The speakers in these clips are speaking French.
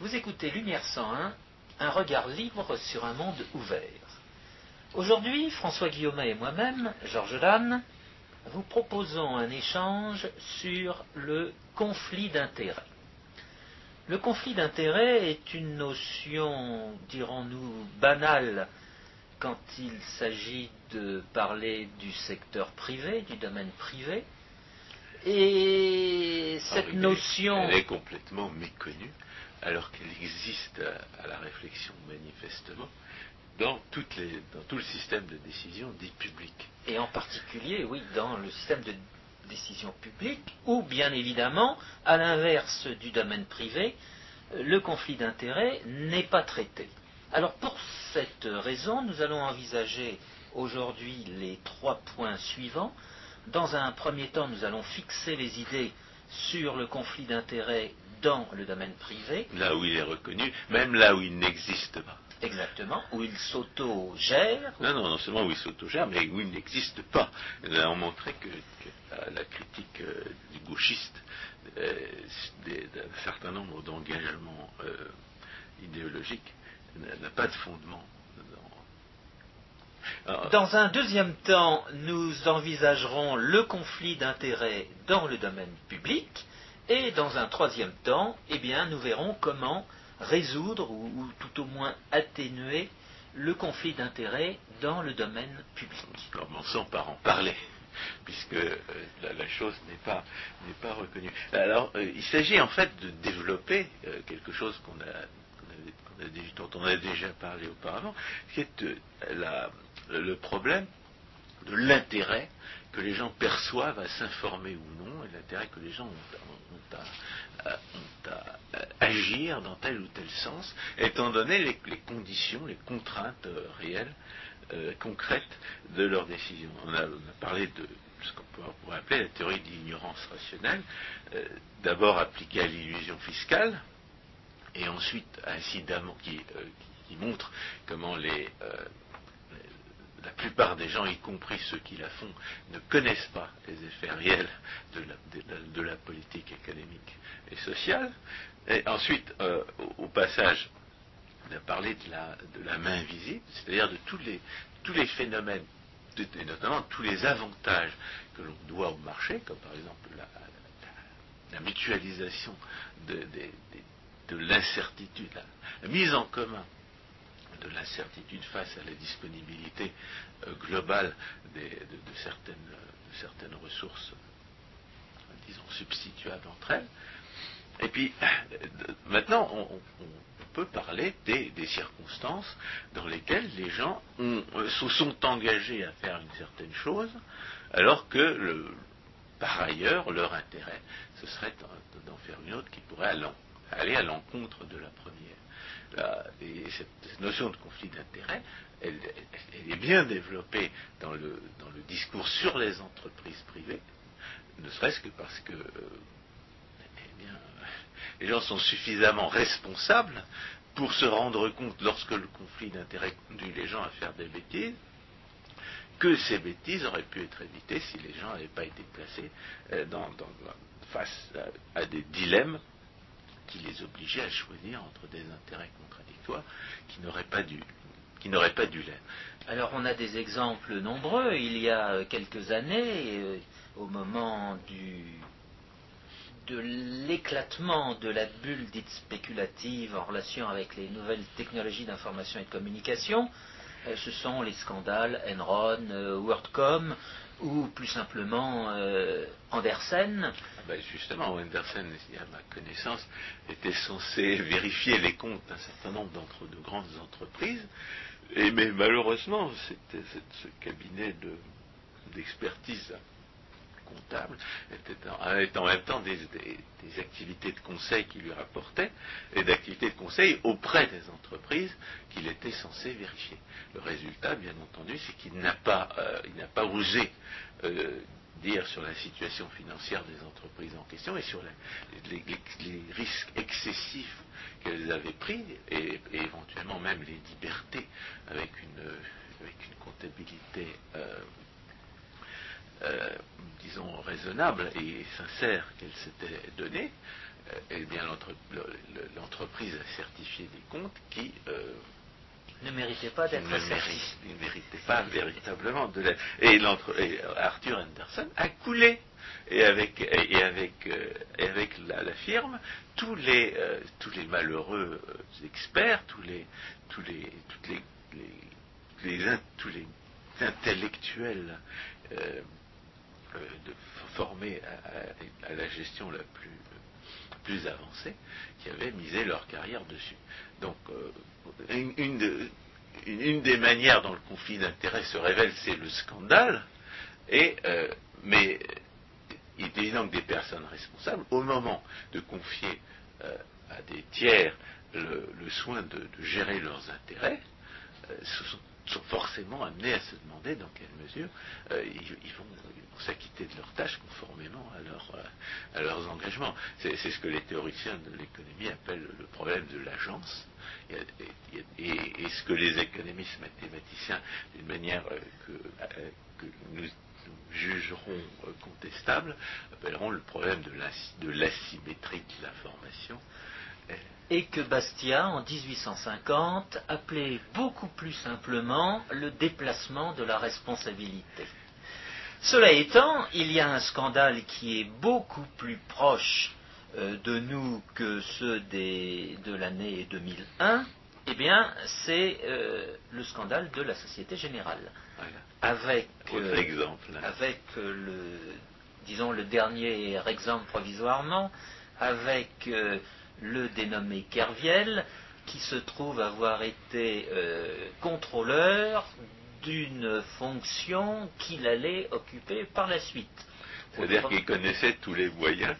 Vous écoutez Lumière 101, un regard libre sur un monde ouvert. Aujourd'hui, François Guillaumet et moi-même, Georges Lannes, vous proposons un échange sur le conflit d'intérêts. Le conflit d'intérêts est une notion, dirons-nous, banale quand il s'agit de parler du secteur privé, du domaine privé. Et cette Ah oui, notion... Elle est complètement méconnue, alors qu'elle existe à, la réflexion manifestement dans, tout le système de décision dit public. et en particulier, oui, dans le système de décision publique, où, bien évidemment, à l'inverse du domaine privé, le conflit d'intérêts n'est pas traité. Alors, pour cette raison, nous allons envisager aujourd'hui les trois points suivants. Dans un premier temps, nous allons fixer les idées sur le conflit d'intérêts dans le domaine privé, Là où il est reconnu, même là où il n'existe pas. exactement, où il s'auto-gère, Non, non, non seulement où il s'autogère, mais où il n'existe pas. Avons montré que, que la, la critique euh, du gauchiste euh, d'un certain nombre d'engagements euh, idéologiques n'a pas de fondement. Alors, Dans un deuxième temps, nous envisagerons le conflit d'intérêts dans le domaine public. Et dans un troisième temps, eh bien, nous verrons comment résoudre ou, ou tout au moins atténuer le conflit d'intérêts dans le domaine public. commençons par en parler, puisque euh, la, chose n'est pas, pas reconnue. Alors, euh, il s'agit en fait de développer euh, quelque chose qu'on a, a dont on a déjà parlé auparavant, qui est le problème de l'intérêt que les gens perçoivent à s'informer ou non, et l'intérêt que les gens ont, à, agir dans tel ou tel sens, étant donné les, conditions, les contraintes euh, réelles, euh, concrètes de leurs décisions. On a, parlé de ce qu'on pourrait- appeler la théorie de l'ignorance rationnelle, euh, d'abord appliquée à l'illusion fiscale, et ensuite incidemment qui, montre comment les- la plupart des gens, y compris ceux qui la font, ne connaissent pas les effets réels de la, politique économique et sociale. Et ensuite, euh, au, passage, on a parlé de la, main invisible, c'est-à-dire de tous les, tous les phénomènes, et notamment tous les avantages que l'on doit au marché, comme par exemple la, mutualisation de, l'incertitude, la mise en commun de l'incertitude face à la disponibilité euh, globale de, certaines, ressources, disons, substituables entre elles. Et puis, euh, maintenant, on, peut parler des, circonstances dans lesquelles les gens euh, se sont engagés à faire une certaine chose, alors que, par ailleurs, leur intérêt, ce serait d'en- faire une autre qui pourrait aller à l'encontre de la première. Et cette, notion de conflit d'intérêt, elle, est bien développée dans le, discours sur les entreprises privées, ne serait-ce que parce que euh, eh les gens sont suffisamment responsables pour se rendre compte, lorsque le conflit d'intérêt conduit les gens à faire des bêtises, que ces bêtises auraient pu être évitées si les gens n'avaient pas été placés euh, face à des dilemmes qui les obligeaient à choisir entre des intérêts contradictoires qui n'auraient pas dû, pas dû l'être. Alors on a des exemples nombreux. Il y a euh, quelques années, euh, au moment du, de l'éclatement de la bulle dite spéculative en relation avec les nouvelles technologies d'information et de communication, euh, ce sont les scandales Enron, euh, WorldCom ou plus simplement euh, Andersen. Ah ben, justement, Wendersen, à ma connaissance, était censé vérifier les comptes d'un certain nombre d'entre de grandes entreprises, mais malheureusement, c'était ce- cabinet de- d'expertise comptable était en, même temps des, activités de conseil qui lui rapportaient et d'activités de conseil auprès des entreprises qu'il était censé vérifier. Le résultat, bien entendu, c'est qu'il n'a pas, euh, il n'a pas osé euh, dire sur la situation financière des entreprises en question et sur les, risques excessifs qu'elles avaient pris et, éventuellement même les libertés avec une, avec une comptabilité euh, euh, disons, raisonnable et sincère qu'elle s'était donnée, euh, eh bien, l'entre- le- le- l'entreprise a certifié des comptes qui ne méritaient pas d'être ne ne méritait pas véritablement de l'être. Et, Arthur Anderson a coulé. Et avec, et avec, euh, et avec la, la firme, tous les, euh, tous les malheureux euh, experts, tous les, tous les, toutes les, les- tous les intellectuels euh, euh, de- formés à, la gestion la plus, plus avancée, qui avaient misé leur carrière dessus. Donc, euh, une, une de- une- une des manières dont le conflit d'intérêts se révèle, c'est le scandale. Et, euh, mais il est évident que des personnes responsables, au moment de confier euh, à des tiers le, soin de, gérer leurs intérêts, euh, sont forcément amenés à se demander dans quelle mesure euh, ils, vont, s'acquitter de leurs tâches conformément à, euh, leurs engagements. C'est ce que les théoriciens de l'économie appellent le problème de l'agence. Et, ce que les économistes mathématiciens, d'une manière euh, que, nous, nous jugerons contestable, appelleront le problème de l'asymétrie de l'information. Et que Bastia, en 1850, appelait beaucoup plus simplement le déplacement de la responsabilité. Cela étant, il y a un scandale qui est beaucoup plus proche euh, de nous que ceux des- de l'année 2001, eh bien, c'est euh, le scandale de la Société Générale. Voilà. Avec, euh, exemple. avec le, disons, le dernier exemple provisoirement, avec le dénommé Kerviel, qui se trouve avoir été euh, contrôleur d'une fonction qu'il allait occuper par la suite. C'est-à-dire qu'il connaissait tous les moyens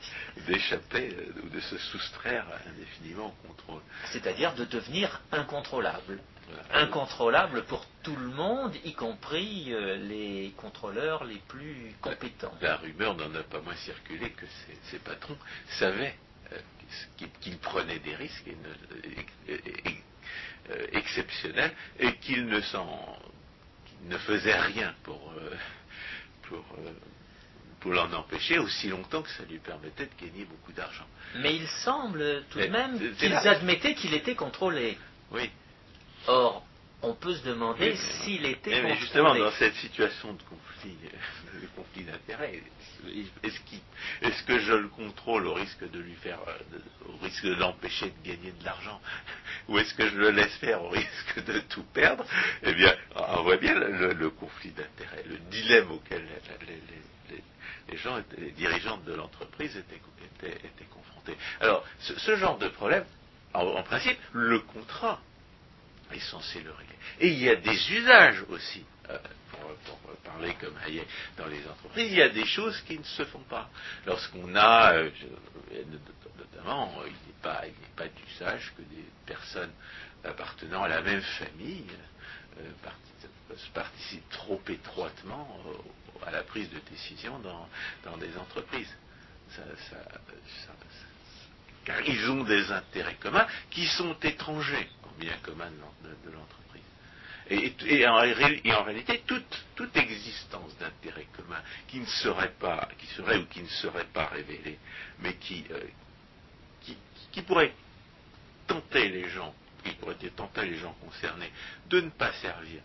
d'échapper euh, ou de se soustraire indéfiniment au contrôle. C'est-à-dire de devenir incontrôlable. Voilà. Incontrôlable pour tout le monde, y compris euh, les contrôleurs les plus compétents. La rumeur n'en a pas moins circulé que ses, ses patrons savaient qu'il qu'il prenait des risques et ne- et- et- et- euh, exceptionnels et qu'il ne, s'en- qu'il ne faisait rien pour, euh, pour, euh, pour l'en empêcher aussi longtemps que ça lui permettait de gagner beaucoup d'argent. Mais il semble tout de même qu'ils admettaient qu'il était contrôlé. Oui, Or, on peut se demander s'il était Eh, mais justement, dans cette situation de conflit, de conflit d'intérêt, est-ce que je le contrôle au risque de lui faire, euh, de- au risque de l'empêcher de gagner de l'argent, ou est-ce que je le laisse faire au risque de tout perdre? Eh bien, on voit bien le, le- le conflit d'intérêt, le dilemme auquel les, les- les- les gens, étaient- les dirigeants de l'entreprise étaient, étaient- étaient confrontés. Alors, ce, ce genre de problème, en, en principe, le contrat est. Et il y a des usages aussi, euh, pour, parler comme Hayek dans les entreprises, il y a des choses qui ne se font pas. Lorsqu'on a, euh, notamment, il n'est pas, pas d'usage que des personnes appartenant à la même famille euh, participent trop étroitement à la prise de décision dans, dans des entreprises. Car ils ont des intérêts communs qui sont étrangers bien commun de l'en- de- de l'entreprise. Et, en, réalité, toute, toute existence d'intérêts communs qui ne serait pas, qui serait ou qui ne serait pas révélée, mais qui, euh, qui, pourrait tenter les gens, qui pourrait tenter les gens concernés de ne pas servir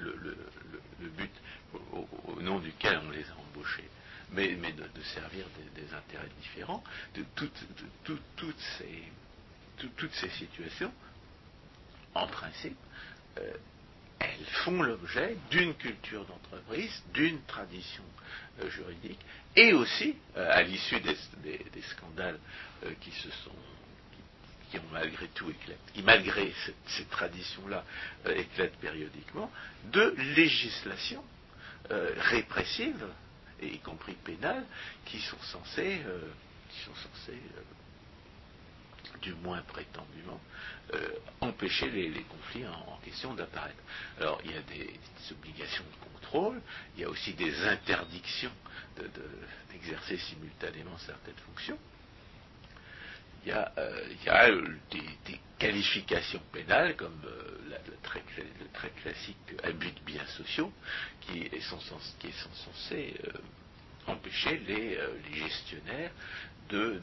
le, le- le- but au, nom duquel on les a embauchés, mais, mais de, servir des, intérêts différents, de toutes, de tout- toutes, ces, tout- toutes ces situations, en principe, euh, elles font l'objet d'une culture d'entreprise, d'une tradition euh, juridique, et aussi, euh, à l'issue des, scandales qui se sont qui, ont malgré tout éclaté, qui malgré cette, tradition-là euh, éclatent périodiquement, de législation euh, répressive, et y compris pénale, qui sont censées, du moins prétendument, euh, empêcher les, conflits en, question d'apparaître. Alors, il y a des, obligations de contrôle, il y a aussi des interdictions de- de- d'exercer simultanément certaines fonctions. Il y a, euh, des, qualifications pénales comme euh, le, très, classique abus de biens sociaux qui, sont, qui censés empêcher les, gestionnaires de,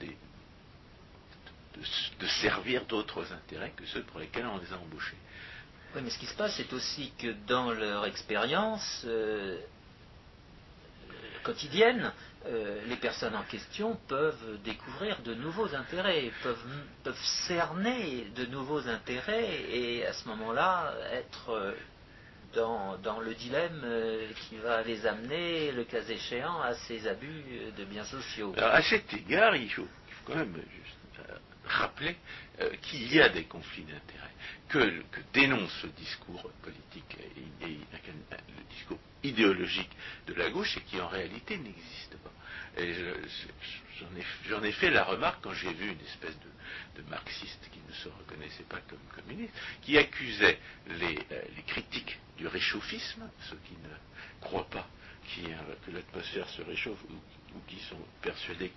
de, servir d'autres intérêts que ceux pour lesquels on les a embauchés. Oui, mais ce qui se passe, c'est aussi que dans leur expérience euh, quotidienne, euh, les personnes en question peuvent découvrir de nouveaux intérêts, peuvent, peuvent cerner de nouveaux intérêts et à ce moment-là être euh, dans, dans, le dilemme qui va les amener, le cas échéant, à ces abus de biens sociaux. Alors à cet égard, il faut, il faut quand même rappeler euh, qu'il y a des conflits d'intérêts, que, dénonce le discours politique et, le discours idéologique de la gauche et qui en réalité n'existe pas. J'en ai, fait la remarque quand j'ai vu une espèce de, marxiste qui ne se reconnaissait pas comme communiste, qui accusait les, euh, critiques du réchauffisme, ceux qui ne croient pas que l'atmosphère se réchauffe qui sont persuadés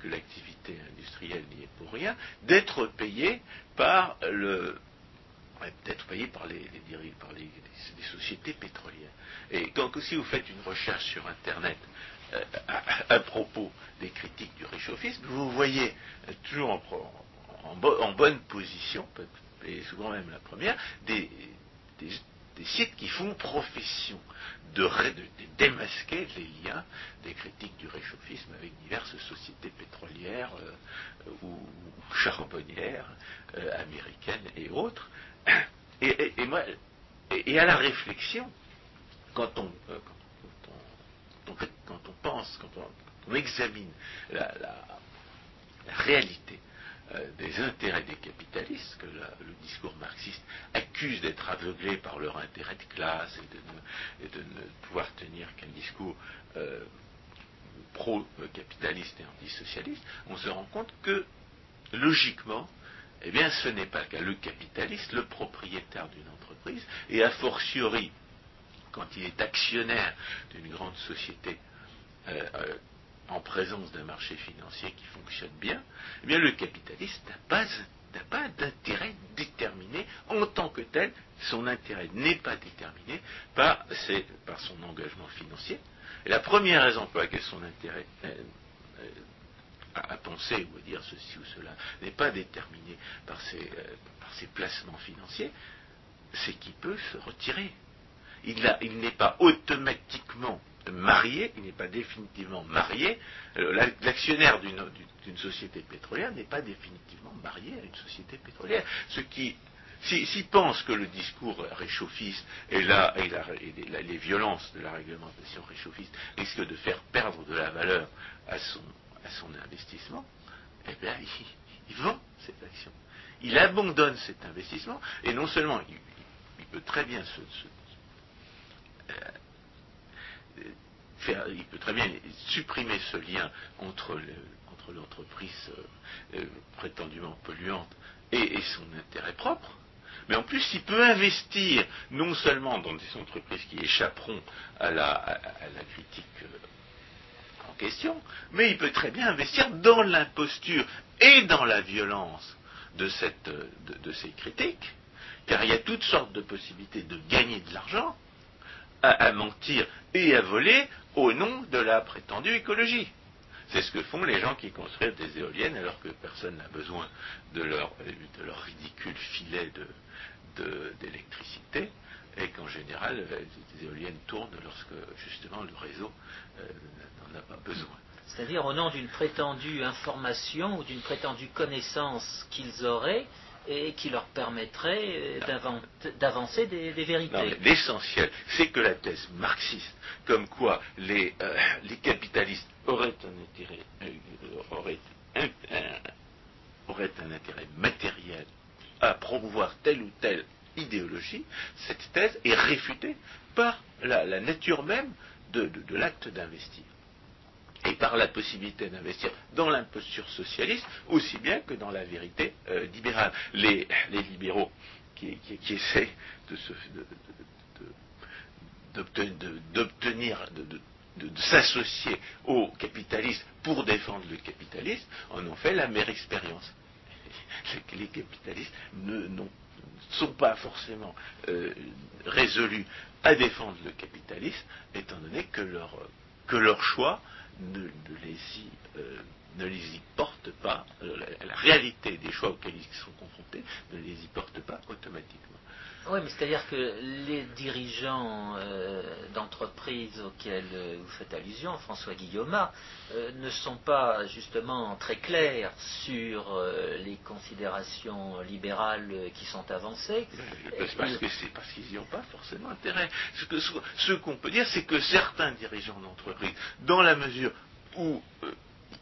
que l'activité industrielle n'y est pour rien, d'être payés par le payés par les, par les, sociétés pétrolières. Et quand si vous faites une recherche sur Internet euh, à, propos des critiques du réchauffisme, vous voyez toujours en, bonne position, et souvent même la première, des sites qui font profession de, démasquer les liens des critiques du réchauffisme avec diverses sociétés pétrolières euh, ou, charbonnières euh, américaines et autres. Et, et, à la réflexion, quand on, euh, quand on, pense, quand on, examine la réalité des intérêts des capitalistes, que le discours marxiste accuse d'être aveuglés par leur intérêt de classe et de ne, pouvoir tenir qu'un discours euh, pro-capitaliste et antisocialiste, on se rend compte que, logiquement, eh bien, ce n'est pas le cas. Le capitaliste, le propriétaire d'une entreprise, et a fortiori, quand il est actionnaire d'une grande société euh, en présence d'un marché financier qui fonctionne bien, eh bien le capitaliste n'a pas, d'intérêt déterminé en tant que tel. Son intérêt n'est pas déterminé par, par, son engagement financier. Et la première raison pour laquelle son intérêt euh, euh, à, penser ou à dire ceci ou cela n'est pas déterminé par ses, euh, par ses placements financiers, c'est qu'il peut se retirer. Il, n'est pas automatiquement marié, il n'est pas définitivement marié, euh, l'actionnaire d'une société pétrolière n'est pas définitivement marié à une société pétrolière. Ce qui, s'il pense que le discours réchauffiste et, les violences de la réglementation réchauffiste risquent de faire perdre de la valeur à son, à son investissement, eh bien, il, vend cette action. Il abandonne cet investissement et non seulement il, peut très bien se, euh, il peut très bien supprimer ce lien entre, l'entreprise euh, euh, prétendument polluante et, son intérêt propre, mais en plus il peut investir non seulement dans des entreprises qui échapperont à la, critique euh, en question, mais il peut très bien investir dans l'imposture et dans la violence de ces critiques, car il y a toutes sortes de possibilités de gagner de l'argent à, mentir et à voler au nom de la prétendue écologie. C'est ce que font les gens qui construisent des éoliennes alors que personne n'a besoin de leur, ridicule filet d'électricité et qu'en général les éoliennes tournent lorsque justement le réseau euh, n'en a pas besoin. C'est-à-dire au nom d'une prétendue information ou d'une prétendue connaissance qu'ils auraient, et qui leur permettrait euh, d'avancer des, vérités. L'essentiel, c'est que la thèse marxiste, comme quoi les, euh, les capitalistes auraient un intérêt, euh, auraient un, un intérêt matériel à promouvoir telle ou telle idéologie, cette thèse est réfutée par la, nature même de l'acte d'investir et par la possibilité d'investir dans l'imposture socialiste aussi bien que dans la vérité euh, libérale. Les, libéraux qui, essaient d'obtenir, de, s'associer aux capitalistes pour défendre le capitalisme en ont fait la mère expérience. Les, capitalistes ne sont pas forcément euh, résolus à défendre le capitalisme, étant donné que leur choix ne, les, y, euh, ne les y porte pas, euh, la, réalité des choix auxquels ils sont confrontés ne les y porte pas automatiquement. Oui, mais c'est-à-dire que les dirigeants euh, d'entreprises auxquels euh, vous faites allusion, François Guillaume, euh, ne sont pas justement très clairs sur les considérations libérales qui sont avancées. C'est parce que c'est parce qu'ils n'y ont pas forcément intérêt. Ce qu'on peut dire, c'est que certains dirigeants d'entreprise, dans la mesure où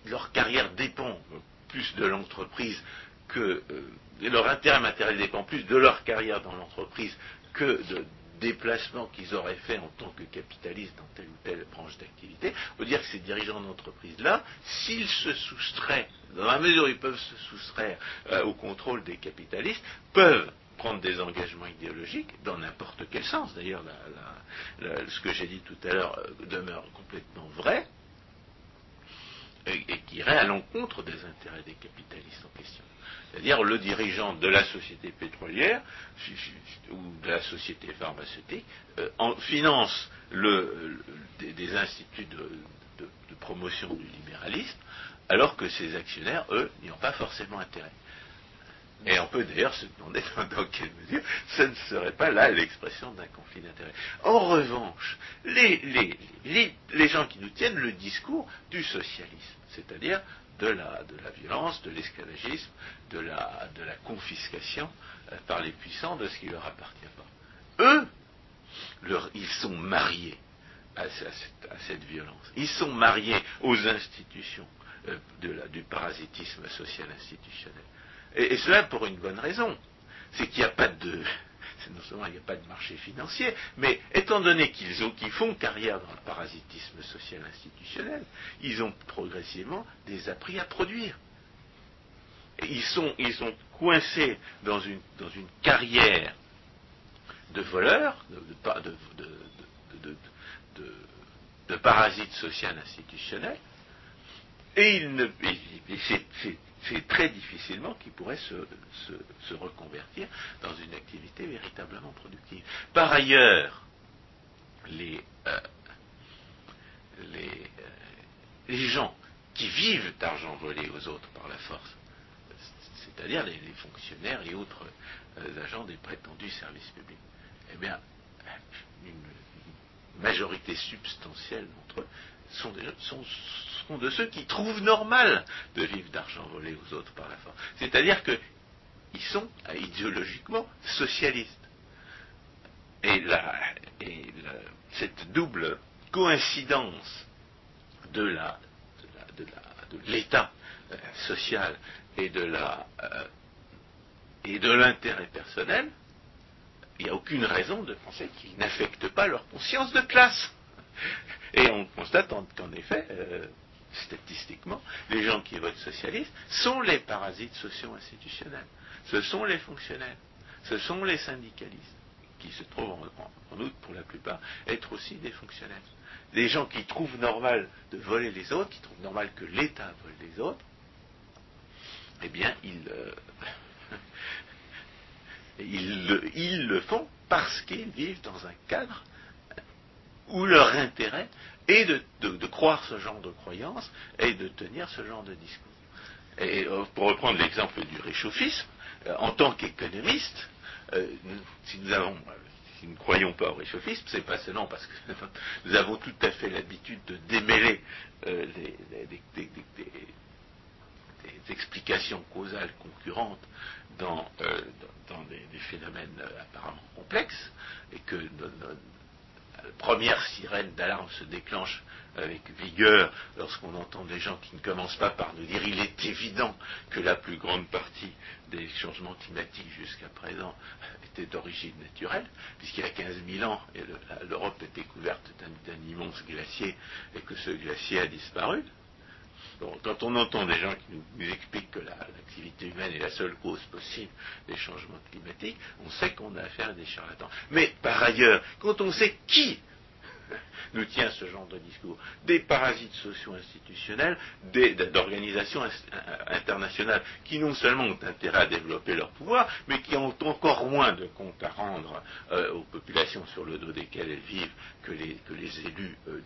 leur carrière dépend plus de l'entreprise que leur intérêt matériel dépend plus de leur carrière dans l'entreprise que de déplacements qu'ils auraient fait en tant que capitalistes dans telle ou telle branche d'activité, on peut dire que ces dirigeants d'entreprise-là, s'ils se soustraient, dans la mesure où ils peuvent se soustraire euh, au contrôle des capitalistes, peuvent prendre des engagements idéologiques dans n'importe quel sens. D'ailleurs, ce que j'ai dit tout à l'heure euh, demeure complètement vrai, et, qui irait à l'encontre des intérêts des capitalistes en question c'est-à-dire le dirigeant de la société pétrolière ou de la société pharmaceutique, euh, finance des, instituts de, promotion du libéralisme, alors que ses actionnaires, eux, n'y ont pas forcément intérêt. Et on peut d'ailleurs se demander dans quelle mesure ce ne serait pas là l'expression d'un conflit d'intérêts. En revanche, les, gens qui nous tiennent le discours du socialisme, c'est-à-dire de la, de la violence, de l'esclavagisme, de la, confiscation euh, par les puissants de ce qui leur appartient pas. Eux, ils sont mariés à, cette, violence. Ils sont mariés aux institutions euh, du parasitisme social institutionnel. Et, cela pour une bonne raison. C'est qu'il n'y a pas de, non seulement il n'y a pas de marché financier, mais étant donné qu'ils font carrière dans le parasitisme social institutionnel, ils ont progressivement des appris à produire. ils, sont, ils sont coincés dans une, carrière de voleurs, de, de, parasites sociaux institutionnels, et, il ne, c'est très difficilement qu'ils pourraient se, reconvertir dans une activité véritablement productive. Par ailleurs, les, euh, euh, les, gens qui vivent d'argent volé aux autres par la force, c'est-à-dire les, fonctionnaires et autres euh, agents des prétendus services publics, eh bien, une majorité substantielle d'entre eux sont, sont, de ceux qui trouvent normal de vivre d'argent volé aux autres par la force. C'est-à-dire qu'ils sont idéologiquement socialistes. Et, cette double coïncidence de la de l'état euh, social et de la euh, et de l'intérêt personnel, il n'y a aucune raison de penser qu'ils n'affectent pas leur conscience de classe. Et on constate qu'en effet, euh, statistiquement, les gens qui votent socialistes sont les parasites sociaux institutionnels. Ce sont les fonctionnaires, ce sont les syndicalistes, qui se trouvent en, outre, pour la plupart, être aussi des fonctionnaires. Des gens qui trouvent normal de voler les autres, qui trouvent normal que l'État vole les autres, eh bien, ils, euh, ils le font parce qu'ils vivent dans un cadre où leur intérêt est de, croire ce genre de croyance et de tenir ce genre de discours. Et euh, pour reprendre l'exemple du réchauffisme, euh, en tant qu'économiste, euh, si nous avons si nous ne croyons pas au réchauffisme, c'est pas seulement parce que nous avons tout à fait l'habitude de démêler des, explications causales concurrentes dans, des, phénomènes apparemment complexes, et que première sirène d'alarme se déclenche avec vigueur lorsqu'on entend des gens qui ne commencent pas par nous dire il est évident que la plus grande partie des changements climatiques jusqu'à présent était d'origine naturelle, puisqu'il y a 15 000 ans, l'Europe était couverte d'un immense glacier et que ce glacier a disparu quand on entend des gens qui nous, expliquent que l'activité humaine est la seule cause possible des changements climatiques, on sait qu'on a affaire à des charlatans. Mais par ailleurs, quand on sait qui nous tient ce genre de discours Des parasites socio-institutionnels, d'organisations internationales qui non seulement ont intérêt à développer leur pouvoir, mais qui ont encore moins de comptes à rendre euh, aux populations sur le dos desquelles elles vivent que les, élus euh,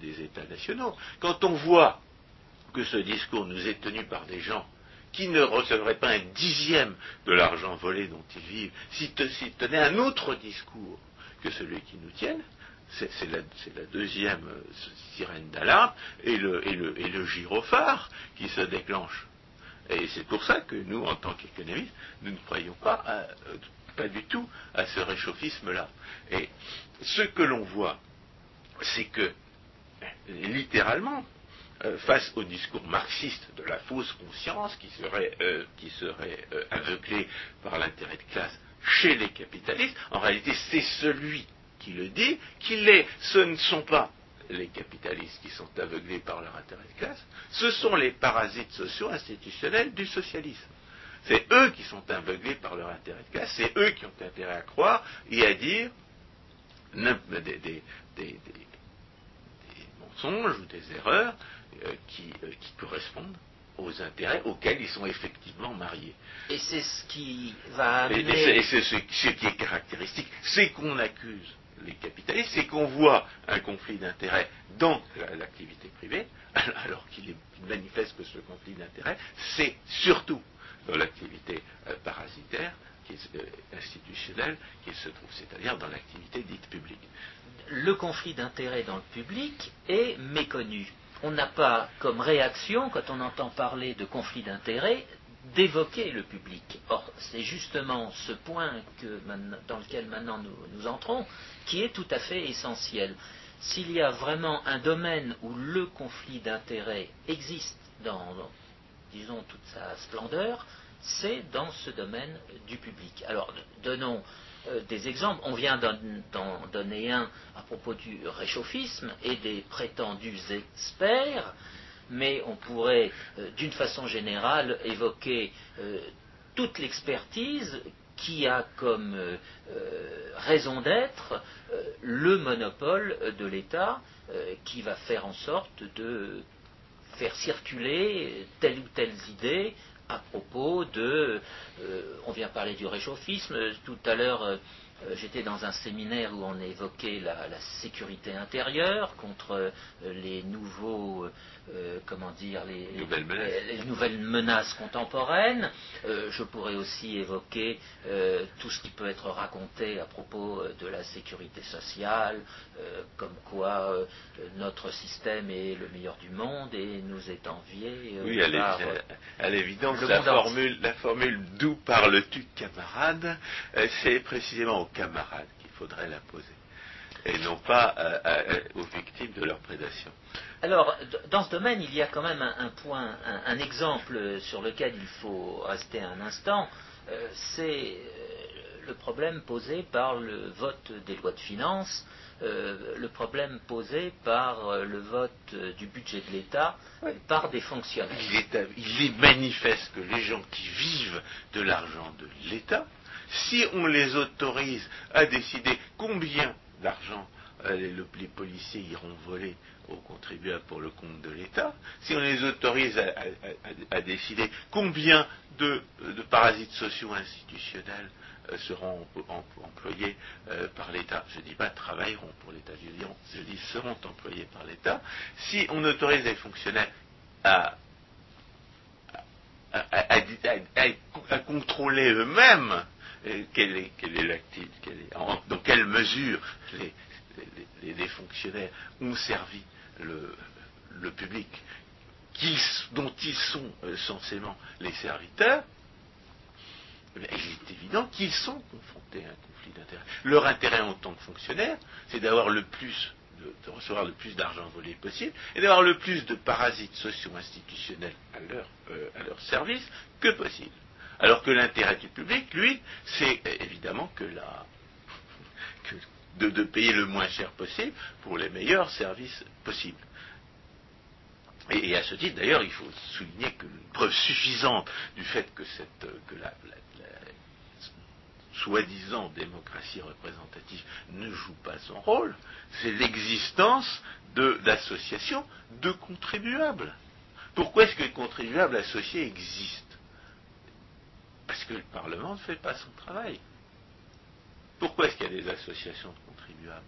des, États nationaux. Quand on voit que ce discours nous est tenu par des gens qui ne recevraient pas un dixième de l'argent volé dont ils vivent, s'ils tenaient un autre discours que celui qui nous tiennent, c'est la, deuxième euh, sirène d'alarme et le, gyrophare qui se déclenche. Et c'est pour ça que nous, en tant qu'économistes, nous ne croyons pas, euh, pas du tout à ce réchauffisme-là. Et ce que l'on voit, c'est que, littéralement, euh, face au discours marxiste de la fausse conscience qui serait, qui serait aveuglée par l'intérêt de classe chez les capitalistes, en réalité c'est celui qui le dit, qu'il est, ce ne sont pas les capitalistes qui sont aveuglés par leur intérêt de classe, ce sont les parasites sociaux institutionnels du socialisme. C'est eux qui sont aveuglés par leur intérêt de classe, c'est eux qui ont intérêt à croire et à dire des, mensonges ou des erreurs euh, qui, euh, qui correspondent aux intérêts auxquels ils sont effectivement mariés. Et c'est ce qui va amener... Et, c'est ce, qui est caractéristique, c'est qu'on accuse les capitalistes, c'est qu'on voit un conflit d'intérêts dans l'activité privée, alors qu'il manifeste que ce conflit d'intérêts, c'est surtout dans l'activité euh, parasitaire, qui est, euh, institutionnelle, qu'il se trouve, c'est-à-dire dans l'activité dite publique. Le conflit d'intérêts dans le public est méconnu. On n'a pas comme réaction, quand on entend parler de conflit d'intérêts, d'évoquer le public. Or, c'est justement ce point dans lequel maintenant nous, entrons qui est tout à fait essentiel. S'il y a vraiment un domaine où le conflit d'intérêts existe dans, disons, toute sa splendeur, c'est dans ce domaine du public. Alors, donnons euh, des exemples. On vient d'en donner un à propos du réchauffisme et des prétendus experts mais on pourrait, euh, d'une façon générale, évoquer euh, toute l'expertise qui a comme raison d'être le monopole de l'État qui va faire en sorte de faire circuler telle ou telle idée à propos de... on vient parler du réchauffisme, tout à l'heure euh, j'étais dans un séminaire où on évoquait la, sécurité intérieure contre euh, les nouveaux, euh, comment dire, les nouvelles menaces, contemporaines. je pourrais aussi évoquer tout ce qui peut être raconté à propos de la sécurité sociale, comme quoi notre système est le meilleur du monde et nous est envié. oui, à l'évidence, la formule, la formule d'où parles-tu, camarade, c'est précisément camarades qu'il faudrait la poser, et non pas euh, euh, aux victimes de leur prédation. Alors, dans ce domaine, il y a quand même un, point, un, exemple sur lequel il faut rester un instant, euh, c'est le problème posé par le vote des lois de finances, le problème posé par le vote du budget de l'État par des fonctionnaires. il est manifeste que les gens qui vivent de l'argent de l'État si on les autorise à décider combien d'argent euh, les, policiers iront voler aux contribuables pour le compte de l'État, si on les autorise à, décider combien de, parasites sociaux institutionnels euh, seront employés euh, par l'État, je ne dis pas travailleront pour l'État, je dis, seront employés par l'État, si on autorise les fonctionnaires à contrôler eux-mêmes quelle est, l'active, dans quelle mesure les, fonctionnaires ont servi le, public dont ils sont euh, censément les serviteurs, eh il est évident qu'ils sont confrontés à un conflit d'intérêts. Leur intérêt en tant que fonctionnaire, c'est d'avoir le plus de, recevoir le plus d'argent volé possible et d'avoir le plus de parasites socio-institutionnels euh, à leur service que possible. Alors que l'intérêt du public, lui, c'est évidemment que, de, payer le moins cher possible pour les meilleurs services possibles. Et, à ce titre, d'ailleurs, il faut souligner que preuve suffisante du fait que, cette, que soi-disant démocratie représentative ne joue pas son rôle, c'est l'existence d'associations de, contribuables. Pourquoi est-ce que les contribuables associés existent Parce que le Parlement ne fait pas son travail. Pourquoi est-ce qu'il y a des associations de contribuables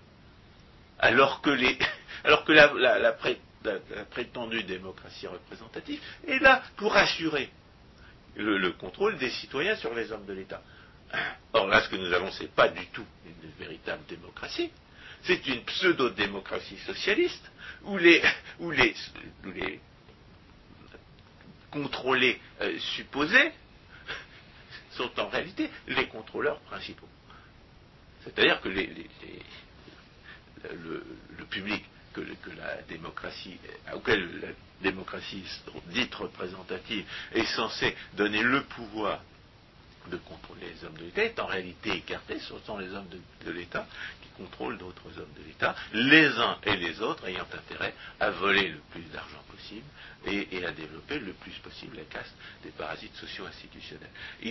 Alors que, la, prétendue démocratie représentative est là pour assurer le contrôle des citoyens sur les hommes de l'État. Or là, ce que nous avons, ce n'est pas du tout une véritable démocratie. C'est une pseudo-démocratie socialiste où les contrôlés euh, supposés sont en réalité les contrôleurs principaux. C'est-à-dire que le, public que, la démocratie, auquel la démocratie dite représentative est censée donner le pouvoir de contrôler les hommes de l'État est en réalité écarté. Ce sont les hommes de, l'État qui contrôlent d'autres hommes de l'État, les uns et les autres ayant intérêt à voler le plus d'argent possible et, à développer le plus possible la caste des parasites socio-institutionnels.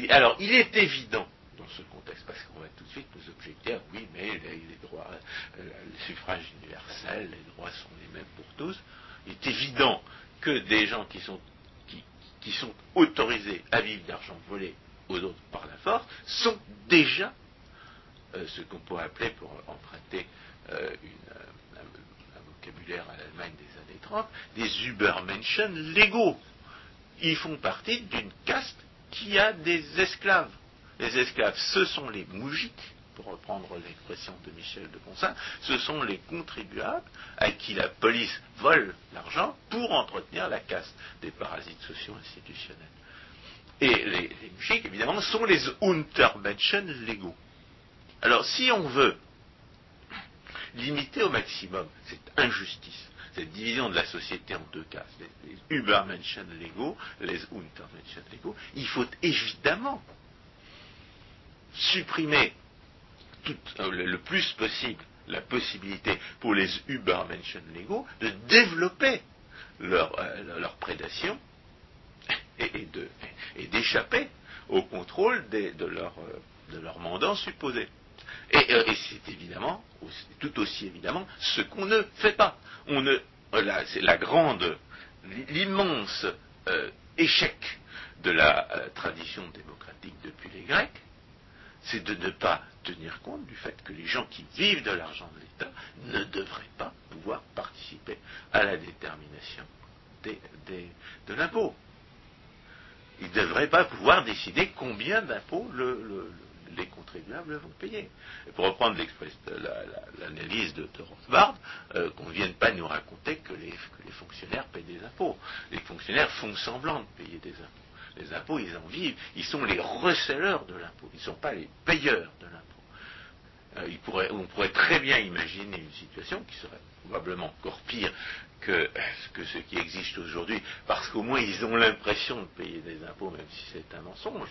alors, il est évident dans ce contexte, parce qu'on va tout de suite nous objecter, à, oui, mais les, droits, euh, le suffrage universel, les droits sont les mêmes pour tous. Il est évident que des gens qui sont, qui sont autorisés à vivre d'argent volé aux autres par la force, sont déjà ce qu'on pourrait appeler, pour emprunter euh, un, vocabulaire à l'Allemagne des années 30, des Übermenschen légaux. Ils font partie d'une caste qui a des esclaves. Les esclaves, ce sont les moujiks, pour reprendre l'expression de Michel de Ponsin, ce sont les contribuables à qui la police vole l'argent pour entretenir la caste des parasites sociaux institutionnels. Et les, les évidemment, sont les Untermenschen légaux. Alors, si on veut limiter au maximum cette injustice, cette division de la société en deux cas, les, Übermenschen légaux, les Untermenschen légaux, il faut évidemment supprimer euh, le, plus possible la possibilité pour les Übermenschen légaux de développer leur, euh, prédation et, d'échapper au contrôle de, leur, euh, de leur mandat supposé. Euh, et, c'est évidemment, tout aussi évidemment, ce qu'on ne fait pas. On ne, c'est la grande, l'immense euh, échec de la tradition démocratique depuis les Grecs, c'est de ne pas tenir compte du fait que les gens qui vivent de l'argent de l'État ne devraient pas pouvoir participer à la détermination de l'impôt ils ne devraient pas pouvoir décider combien d'impôts les contribuables vont payer. pour reprendre l'analyse de, de Rothbard, euh, qu'on ne vienne pas nous raconter que les, fonctionnaires payent des impôts. Les fonctionnaires font semblant de payer des impôts. Les impôts, ils en vivent. Ils sont les receleurs de l'impôt. Ils ne sont pas les payeurs de l'impôt. Euh, on pourrait très bien imaginer une situation qui serait probablement encore pire que, ce qui existe aujourd'hui, parce qu'au moins ils ont l'impression de payer des impôts, même si c'est un mensonge,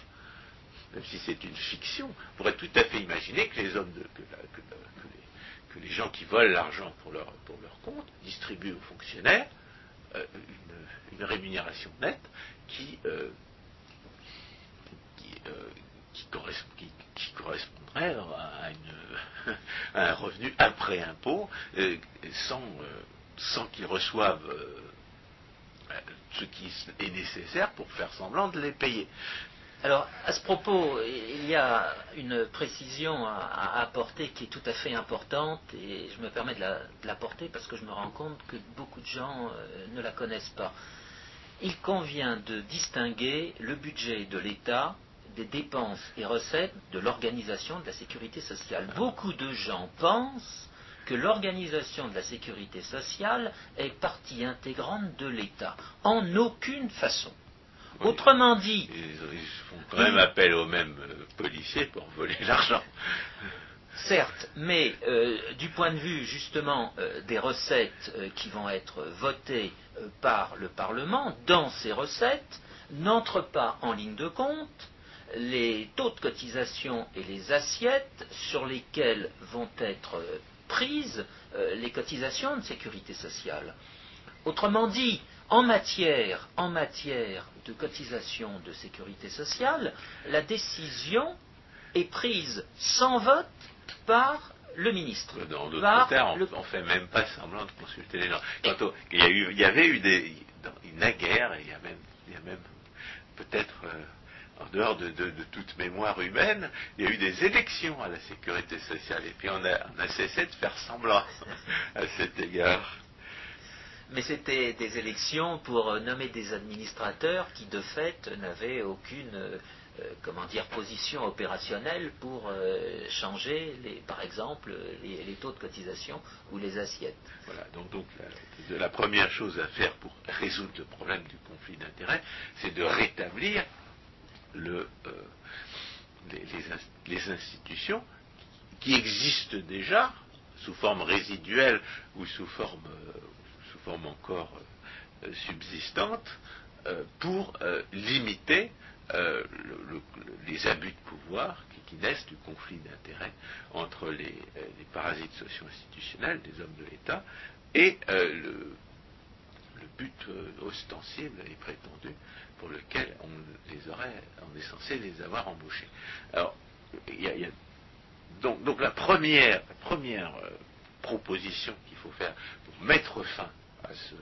même si c'est une fiction. On pourrait tout à fait imaginer que les hommes de, que, les, gens qui volent l'argent pour leur, compte distribuent aux fonctionnaires euh, une, rémunération nette qui, euh, correspondrait à, un revenu après impôt, euh, sans, sans qu'ils reçoivent euh, ce qui est nécessaire pour faire semblant de les payer. Alors, à ce propos, il y a une précision à, apporter qui est tout à fait importante et je me permets de l'apporter parce que je me rends compte que beaucoup de gens euh, ne la connaissent pas. Il convient de distinguer le budget de l'État des dépenses et recettes de l'organisation de la sécurité sociale. Beaucoup de gens pensent que l'organisation de la sécurité sociale est partie intégrante de l'État. En aucune façon. Autrement dit. Ils, font quand même appel aux mêmes euh, policiers pour voler l'argent. Certes, mais euh, du point de vue justement euh, des recettes qui vont être votées par le Parlement, dans ces recettes n'entrent pas en ligne de compte les taux de cotisation et les assiettes sur lesquelles vont être prises les cotisations de sécurité sociale. Autrement dit, en matière, de cotisation de sécurité sociale, la décision est prise sans vote par le ministre. Dans d'autres Par termes, le- on ne fait même pas semblant de consulter les gens. Quant au- il, y a eu, il y avait eu des, dans- naguère, et il y a même, il y a même peut-être euh, en dehors de, de- de toute mémoire humaine, il y a eu des élections à la sécurité sociale, et puis on a, on a cessé de faire semblant à cet égard. Mais c'était des élections pour euh, nommer des administrateurs qui, de fait, n'avaient aucune, euh, euh, comment dire, position opérationnelle pour changer, les, par exemple, les, taux de cotisation ou les assiettes. Voilà, donc, donc la, première chose à faire pour résoudre le problème du conflit d'intérêts, c'est de rétablir le, les, les ins- les institutions qui existent déjà sous forme résiduelle ou sous forme, forme encore euh, subsistante euh, pour euh, limiter le- le- les abus de pouvoir qui, naissent du conflit d'intérêts entre les, parasites socio-institutionnels, des hommes de l'État, et le, but ostensible et prétendu pour lequel on les aurait, on est censé les avoir embauchés. Alors, y a- donc, la première, proposition qu'il faut faire pour mettre fin à ce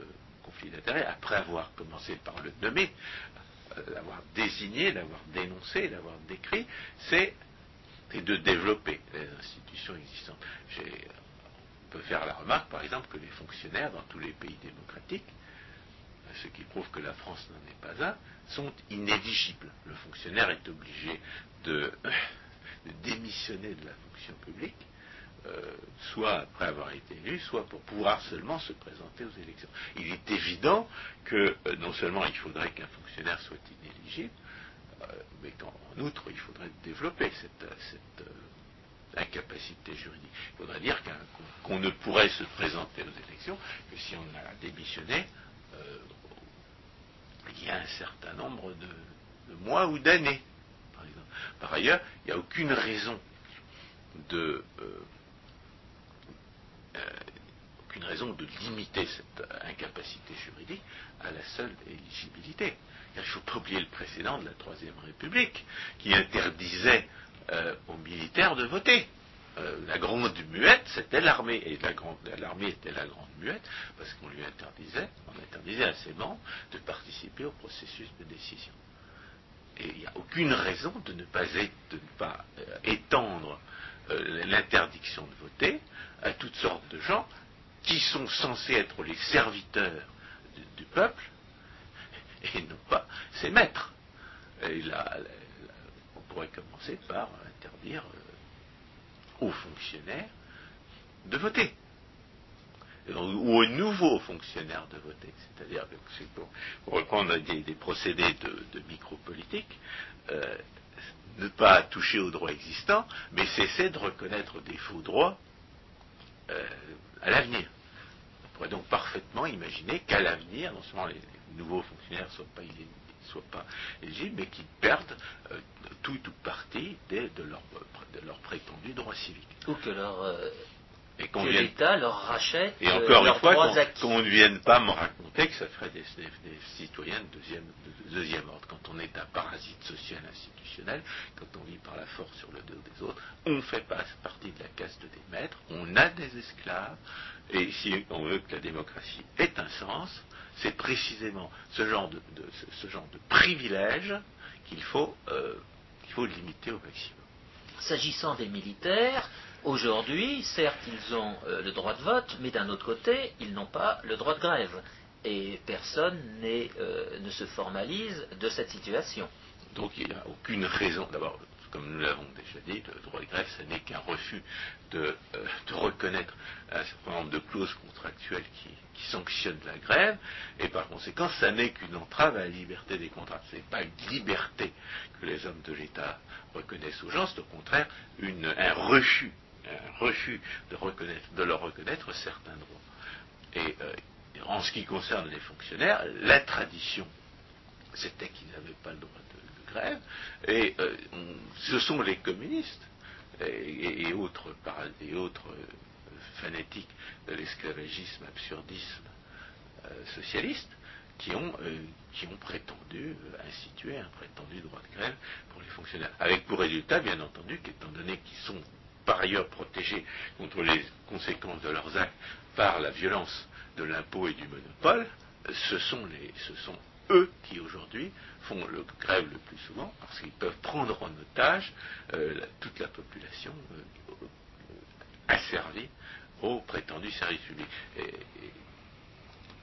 conflit d'intérêts, après avoir commencé par le nommer, euh, l'avoir désigné, l'avoir dénoncé, l'avoir décrit, c'est de développer les institutions existantes. On peut faire la remarque, par exemple, que les fonctionnaires dans tous les pays démocratiques, ce qui prouve que la France n'en est pas un, sont inéligibles. Le fonctionnaire est obligé de, démissionner de la fonction publique, euh, soit après avoir été élu, soit pour pouvoir seulement se présenter aux élections. Il est évident que euh, non seulement il faudrait qu'un fonctionnaire soit inéligible, euh, mais qu'en en outre, il faudrait développer cette, euh, euh, incapacité juridique. Il faudrait dire qu'on ne pourrait se présenter aux élections que si on a démissionné euh, il y a un certain nombre de, mois ou d'années, par exemple. Par ailleurs, il n'y a aucune raison de euh, euh, aucune raison de limiter cette incapacité juridique à la seule éligibilité. Il ne faut pas oublier le précédent de la Troisième République qui interdisait euh, aux militaires de voter. Euh, la grande muette, c'était l'armée. Et l'armée était la grande muette parce qu'on lui interdisait, on interdisait à ses membres de participer au processus de décision. Et il n'y a aucune raison de ne pas, étendre euh, l'interdiction de voter à toutes sortes de gens qui sont censés être les serviteurs du, peuple et non pas ses maîtres. Et là, on pourrait commencer par interdire euh, aux fonctionnaires de voter. Ou aux nouveaux fonctionnaires de voter. C'est-à-dire, pour, reprendre des, des procédés de, de micropolitique, euh, ne pas toucher aux droits existants, mais cesser de reconnaître des faux droits euh, à l'avenir. On pourrait donc parfaitement imaginer qu'à l'avenir, non seulement les, nouveaux fonctionnaires ne soient pas, éligibles, mais qu'ils perdent euh, tout ou partie de leurs de leurs prétendus droits civiques. Ou que, leur, Et que qu'on vienne l'État leur rachète et euh, encore une fois, qu'on ne vienne pas me raconter que ça ferait des, des- des citoyens de deuxième, de deuxième ordre. Quand on est un parasite social institutionnel, quand on vit par la force sur le dos des autres, on fait pas partie de la caste des maîtres, on a des esclaves, et si on veut que la démocratie ait un sens, c'est précisément ce genre de, de- ce, ce genre de privilège qu'il faut, euh, qu'il faut limiter au maximum. S'agissant des militaires, aujourd'hui, certes, ils ont euh, le droit de vote, mais d'un autre côté, ils n'ont pas le droit de grève. Et personne euh, ne se formalise de cette situation. Donc il n'y a aucune raison, d'abord, comme nous l'avons déjà dit, le droit de grève, ce n'est qu'un refus de, euh, reconnaître un certain nombre de clauses contractuelles qui, sanctionnent la grève, et par conséquent, ça n'est qu'une entrave à la liberté des contrats. Ce n'est pas une liberté que les hommes de l'État reconnaissent aux gens, c'est au contraire un refus, un refus de, leur reconnaître certains droits. Et euh, en ce qui concerne les fonctionnaires, la tradition c'était qu'ils n'avaient pas le droit de, grève, et euh, ce sont les communistes et, autres, euh, fanatiques de l'esclavagisme, absurdisme socialiste, qui ont, qui ont prétendu instituer un prétendu droit de grève pour les fonctionnaires. Avec pour résultat, bien entendu, qu'étant donné qu'ils sont par ailleurs protégés contre les conséquences de leurs actes par la violence de l'impôt et du monopole, ce sont, eux qui aujourd'hui font le grève le plus souvent parce qu'ils peuvent prendre en otage toute la population asservie au prétendu service public. Et,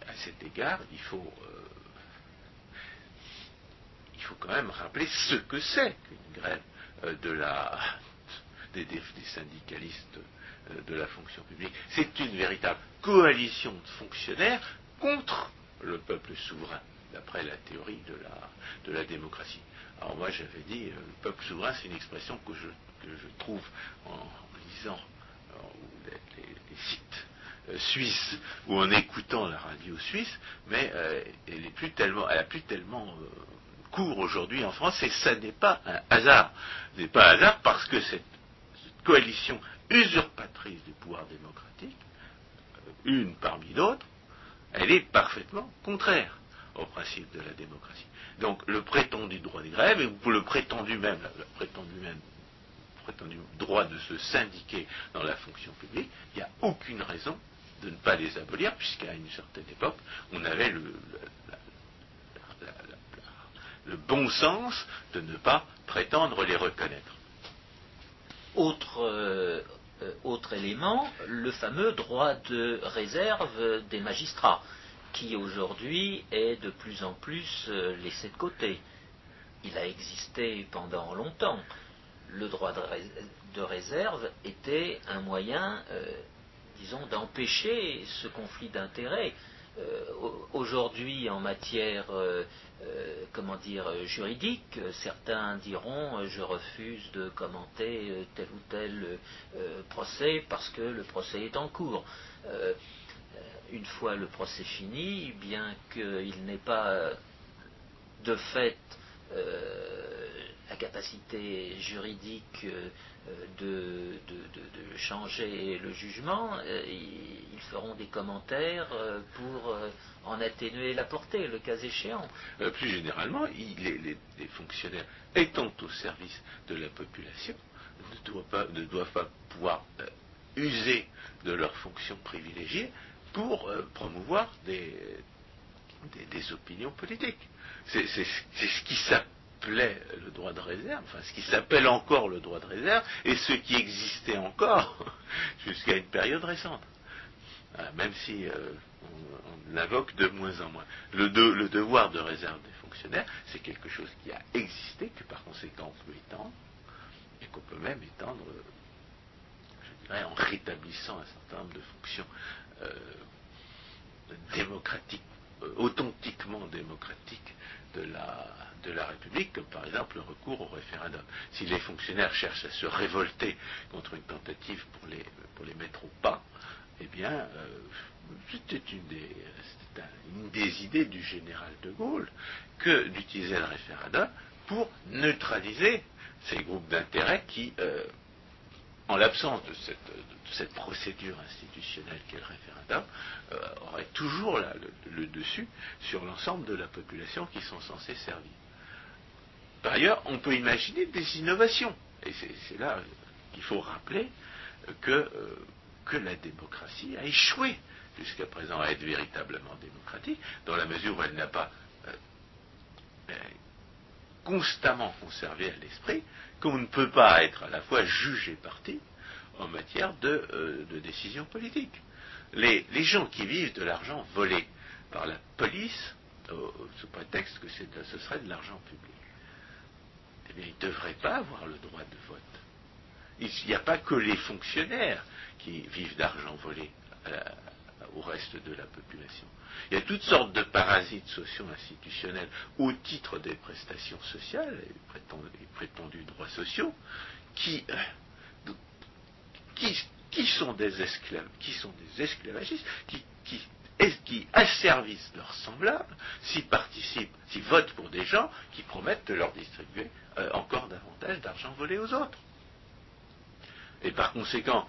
à cet égard, il faut, euh, il faut quand même rappeler ce que c'est qu'une grève euh, de la, des, syndicalistes euh, de la fonction publique. C'est une véritable coalition de fonctionnaires contre le peuple souverain, d'après la théorie de la, de la démocratie. Alors moi j'avais dit, le peuple souverain, c'est une expression que je, que je trouve en lisant les, sites euh, suisses ou en écoutant la radio suisse, mais euh, elle, est plus tellement, elle a plus tellement euh, cours aujourd'hui en France et ça n'est pas un hasard. Ce n'est pas un hasard parce que cette, coalition usurpatrice du pouvoir démocratique, une parmi d'autres, elle est parfaitement contraire au principe de la démocratie. Donc le prétendu droit de grève, et le prétendu même, le prétendu même prétendu droit de se syndiquer dans la fonction publique, il n'y a aucune raison de ne pas les abolir, puisqu'à une certaine époque, on avait le, bon sens de ne pas prétendre les reconnaître. Autre, euh, autre élément, le fameux droit de réserve des magistrats, qui aujourd'hui est de plus en plus euh, laissé de côté. Il a existé pendant longtemps le droit de, réserve était un moyen, euh, disons, d'empêcher ce conflit d'intérêts. Euh, aujourd'hui, en matière, euh, comment dire, juridique, certains diront je refuse de commenter tel ou tel procès parce que le procès est en cours. une fois le procès fini, bien qu'il n'ait pas de fait la capacité juridique euh, de, changer le jugement, euh, ils feront des commentaires euh, pour en atténuer la portée, le cas échéant. plus généralement, les, fonctionnaires étant au service de la population ne doivent pas, ne doivent pas pouvoir user de leurs fonctions privilégiées pour promouvoir des, des, opinions politiques. C'est ce qui s'appelle le droit de réserve, enfin ce qui s'appelle encore le droit de réserve, et ce qui existait encore jusqu'à une période récente. même si euh, on, l'invoque de moins en moins. Le, devoir de réserve des fonctionnaires, c'est quelque chose qui a existé, que par conséquent on peut étendre, et qu'on peut même étendre, je dirais, en rétablissant un certain nombre de fonctions euh, démocratiques, euh, authentiquement démocratiques de la, de la République, comme par exemple le recours au référendum. Si les fonctionnaires cherchent à se révolter contre une tentative pour les, pour les mettre au pas, eh bien, euh, c'était une des, une des idées du général de Gaulle que d'utiliser le référendum pour neutraliser ces groupes d'intérêt qui, euh, en l'absence de cette, procédure institutionnelle qu'est le référendum, euh, auraient toujours le, dessus sur l'ensemble de la population qui sont censés servir. Par ailleurs, on peut imaginer des innovations. Et c'est là qu'il faut rappeler que, euh, que la démocratie a échoué jusqu'à présent à être véritablement démocratique, dans la mesure où elle n'a pas euh, euh, constamment conservé à l'esprit qu'on ne peut pas être à la fois juge et parti en matière de, de décision politique. Les, gens qui vivent de l'argent volé par la police, sous prétexte que ce serait de l'argent public, eh bien, ils ne devraient pas avoir le droit de vote. Il n'y a pas que les fonctionnaires qui vivent d'argent volé euh, au reste de la population. Il y a toutes sortes de parasites sociaux institutionnels au titre des prestations sociales et prétendus, droits sociaux qui, euh, qui, sont des esclaves, qui sont des esclavagistes, qui, qui qui asservissent leurs semblables s'ils participent, s'ils votent pour des gens qui promettent de leur distribuer euh, encore davantage d'argent volé aux autres. Et par conséquent,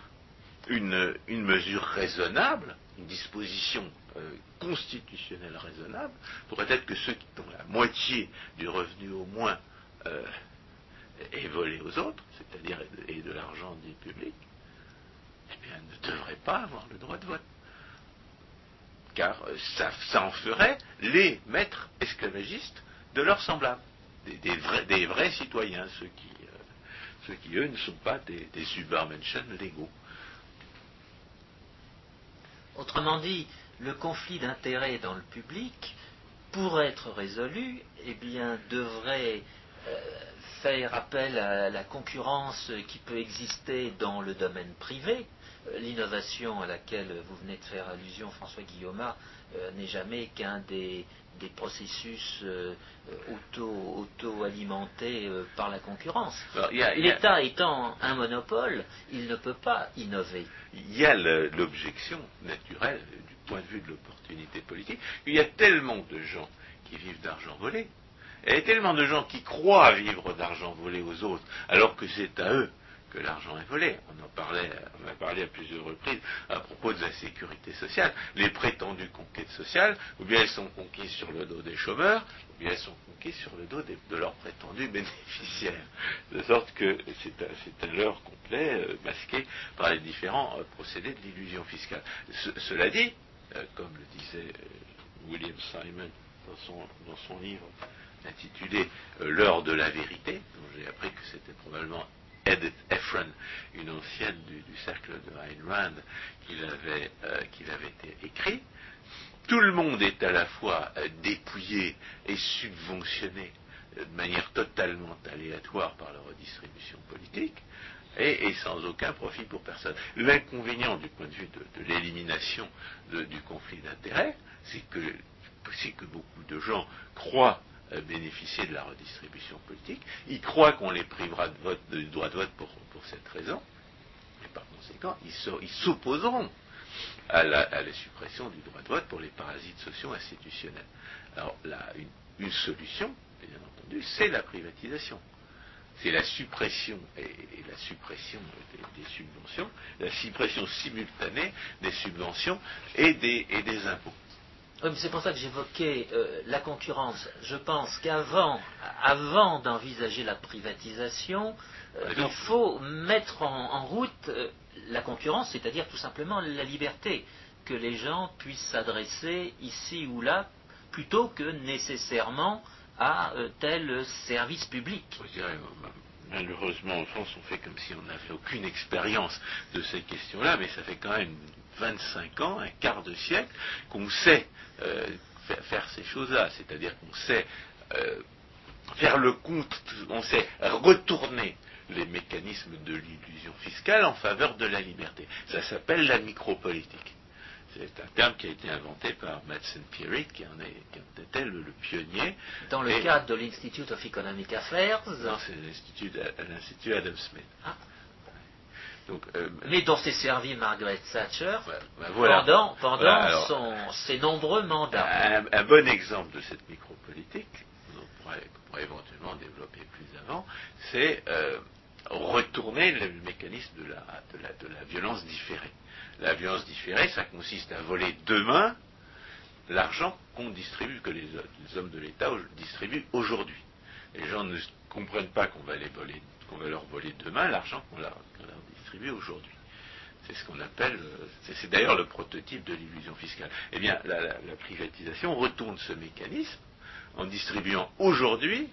une, mesure raisonnable une disposition euh, constitutionnelle raisonnable pourrait être que ceux qui ont la moitié du revenu au moins euh, est volé aux autres, c'est-à-dire et de, l'argent du public, eh bien, ne devraient pas avoir le droit de vote. Car euh, ça, en ferait les maîtres esclavagistes de leurs semblables, des, vrais, citoyens, ceux qui, ceux qui, eux, ne sont pas des, des légaux. Autrement dit, le conflit d'intérêts dans le public, pour être résolu, eh bien, devrait euh, faire appel à la concurrence qui peut exister dans le domaine privé. Euh, l'innovation à laquelle vous venez de faire allusion, François Guillaume, euh, n'est jamais qu'un des, processus auto-alimentés par la concurrence. L'État étant un monopole, il ne peut pas innover. Il y a l'objection naturelle du point de vue de l'opportunité politique. Il y a tellement de gens qui vivent d'argent volé, il y a tellement de gens qui croient vivre d'argent volé aux autres, alors que c'est à eux que l'argent est volé. On en parlait, on a parlé à plusieurs reprises à propos de la sécurité sociale. Les prétendues conquêtes sociales, ou bien elles sont conquises sur le dos des chômeurs, ou bien elles sont conquises sur le dos de leurs prétendus bénéficiaires. De sorte que c'est un leurre complet, euh, masqué par les différents euh, procédés de l'illusion fiscale. cela dit, euh, comme le disait William Simon dans son livre intitulé L'heure de la vérité, dont j'ai appris que c'était probablement Edith Ephron, une ancienne du, cercle de Ayn Rand, qu'il avait, euh, écrit. Tout le monde est à la fois euh, dépouillé et subventionné euh, de manière totalement aléatoire par la redistribution politique, et, sans aucun profit pour personne. L'inconvénient du point de vue de, l'élimination du conflit d'intérêts, c'est que, beaucoup de gens croient bénéficier de la redistribution politique. Ils croient qu'on les privera de du droit de vote pour, cette raison. Et par conséquent, ils s'opposeront à la, suppression du droit de vote pour les parasites sociaux institutionnels. Alors, une, solution, bien entendu, c'est la privatisation. C'est la suppression et, la suppression des, subventions, la suppression simultanée des subventions et des impôts c'est pour ça que j'évoquais euh, la concurrence. Je pense qu'avant avant, d'envisager la privatisation, euh, il faut mettre en, route euh, la concurrence, c'est-à-dire tout simplement la liberté, que les gens puissent s'adresser ici ou là, plutôt que nécessairement à tel service public. malheureusement, en France, on fait comme si on n'avait aucune expérience de ces questions-là, mais ça fait quand même 25 ans, un quart de siècle, qu'on sait euh, faire, ces choses-là. C'est-à-dire qu'on sait euh, faire le compte, on sait retourner les mécanismes de l'illusion fiscale en faveur de la liberté. Ça s'appelle la micropolitique. C'est un terme qui a été inventé par Madsen Pirit, qui en, est, qui était le, pionnier. Dans le cadre de l'Institute of Economic Affairs Non, c'est l'Institut Adam Smith. Ah. Euh, mais dont s'est servi Margaret Thatcher pendant, pendant ses nombreux mandats. Un, bon exemple de cette micropolitique, qu'on pourrait, éventuellement développer plus avant, c'est euh, retourner le mécanisme de la, de, la, violence différée. La violence différée, ça consiste à voler demain l'argent qu'on distribue, que les, hommes de l'État distribuent aujourd'hui. Les gens ne comprennent pas qu'on va, les voler, qu'on va leur voler demain l'argent qu'on leur, aujourd'hui. C'est ce qu'on appelle, euh, c'est d'ailleurs le prototype de l'illusion fiscale. Eh bien, la, privatisation retourne ce mécanisme en distribuant aujourd'hui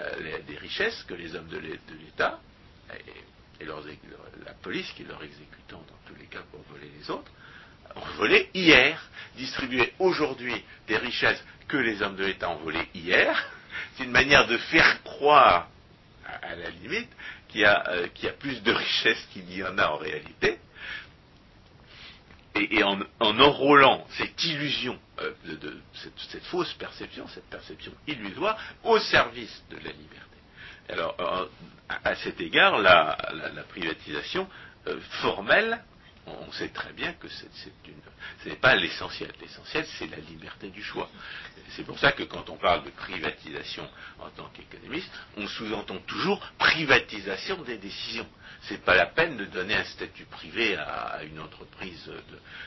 euh, des richesses que les hommes de l'État et, la police qui leur exécutant dans tous les cas pour voler les autres, ont volé hier, distribuer aujourd'hui des richesses que les hommes de l'État ont volées hier. C'est une manière de faire croire, à la limite, euh, qui a, plus de richesse qu'il y en a en réalité, et, en, enrôlant cette illusion, euh, cette, fausse perception, cette perception illusoire, au service de la liberté. Alors, à, cet égard, la, privatisation euh, formelle on, sait très bien que c'est une, ce n'est pas l'essentiel. L'essentiel, c'est la liberté du choix. C'est pour ça que quand on parle de privatisation en tant qu'économiste, on sous-entend toujours privatisation des décisions. C'est pas la peine de donner un statut privé à, une entreprise,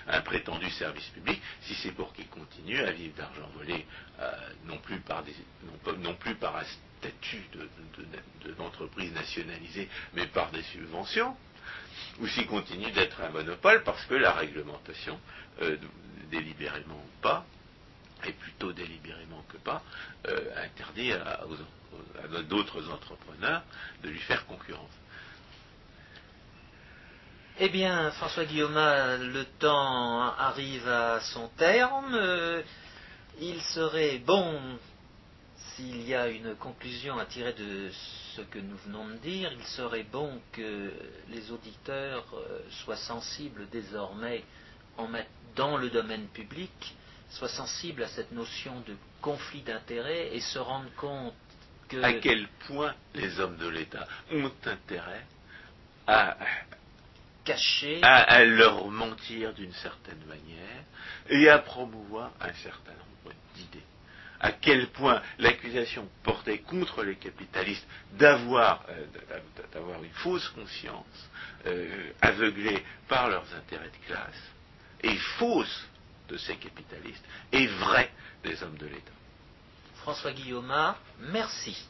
un prétendu service public, si c'est pour qu'il continue à vivre d'argent volé, euh, non, plus par un statut d'entreprise nationalisée, mais par des subventions ou s'il continue d'être un monopole parce que la réglementation, euh, délibérément ou pas, et plutôt délibérément que pas, euh, interdit à, d'autres entrepreneurs de lui faire concurrence. Eh bien, François Guillaume, le temps arrive à son terme. Euh, il serait bon s'il y a une conclusion à tirer de ce que nous venons de dire, il serait bon que les auditeurs euh, soient sensibles désormais dans le domaine public, soient sensibles à cette notion de conflit d'intérêts et se rendent compte que... À quel point les hommes de l'État ont intérêt à cacher, à leur mentir d'une certaine manière et à promouvoir un certain nombre d'idées à quel point l'accusation portait contre les capitalistes d'avoir euh, une fausse conscience, euh, aveuglée par leurs intérêts de classe, est fausse de ces capitalistes, et vraie des hommes de l'État. François Guillaume, merci.